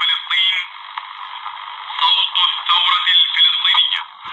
فلسطين صوت الثورة الفلسطينية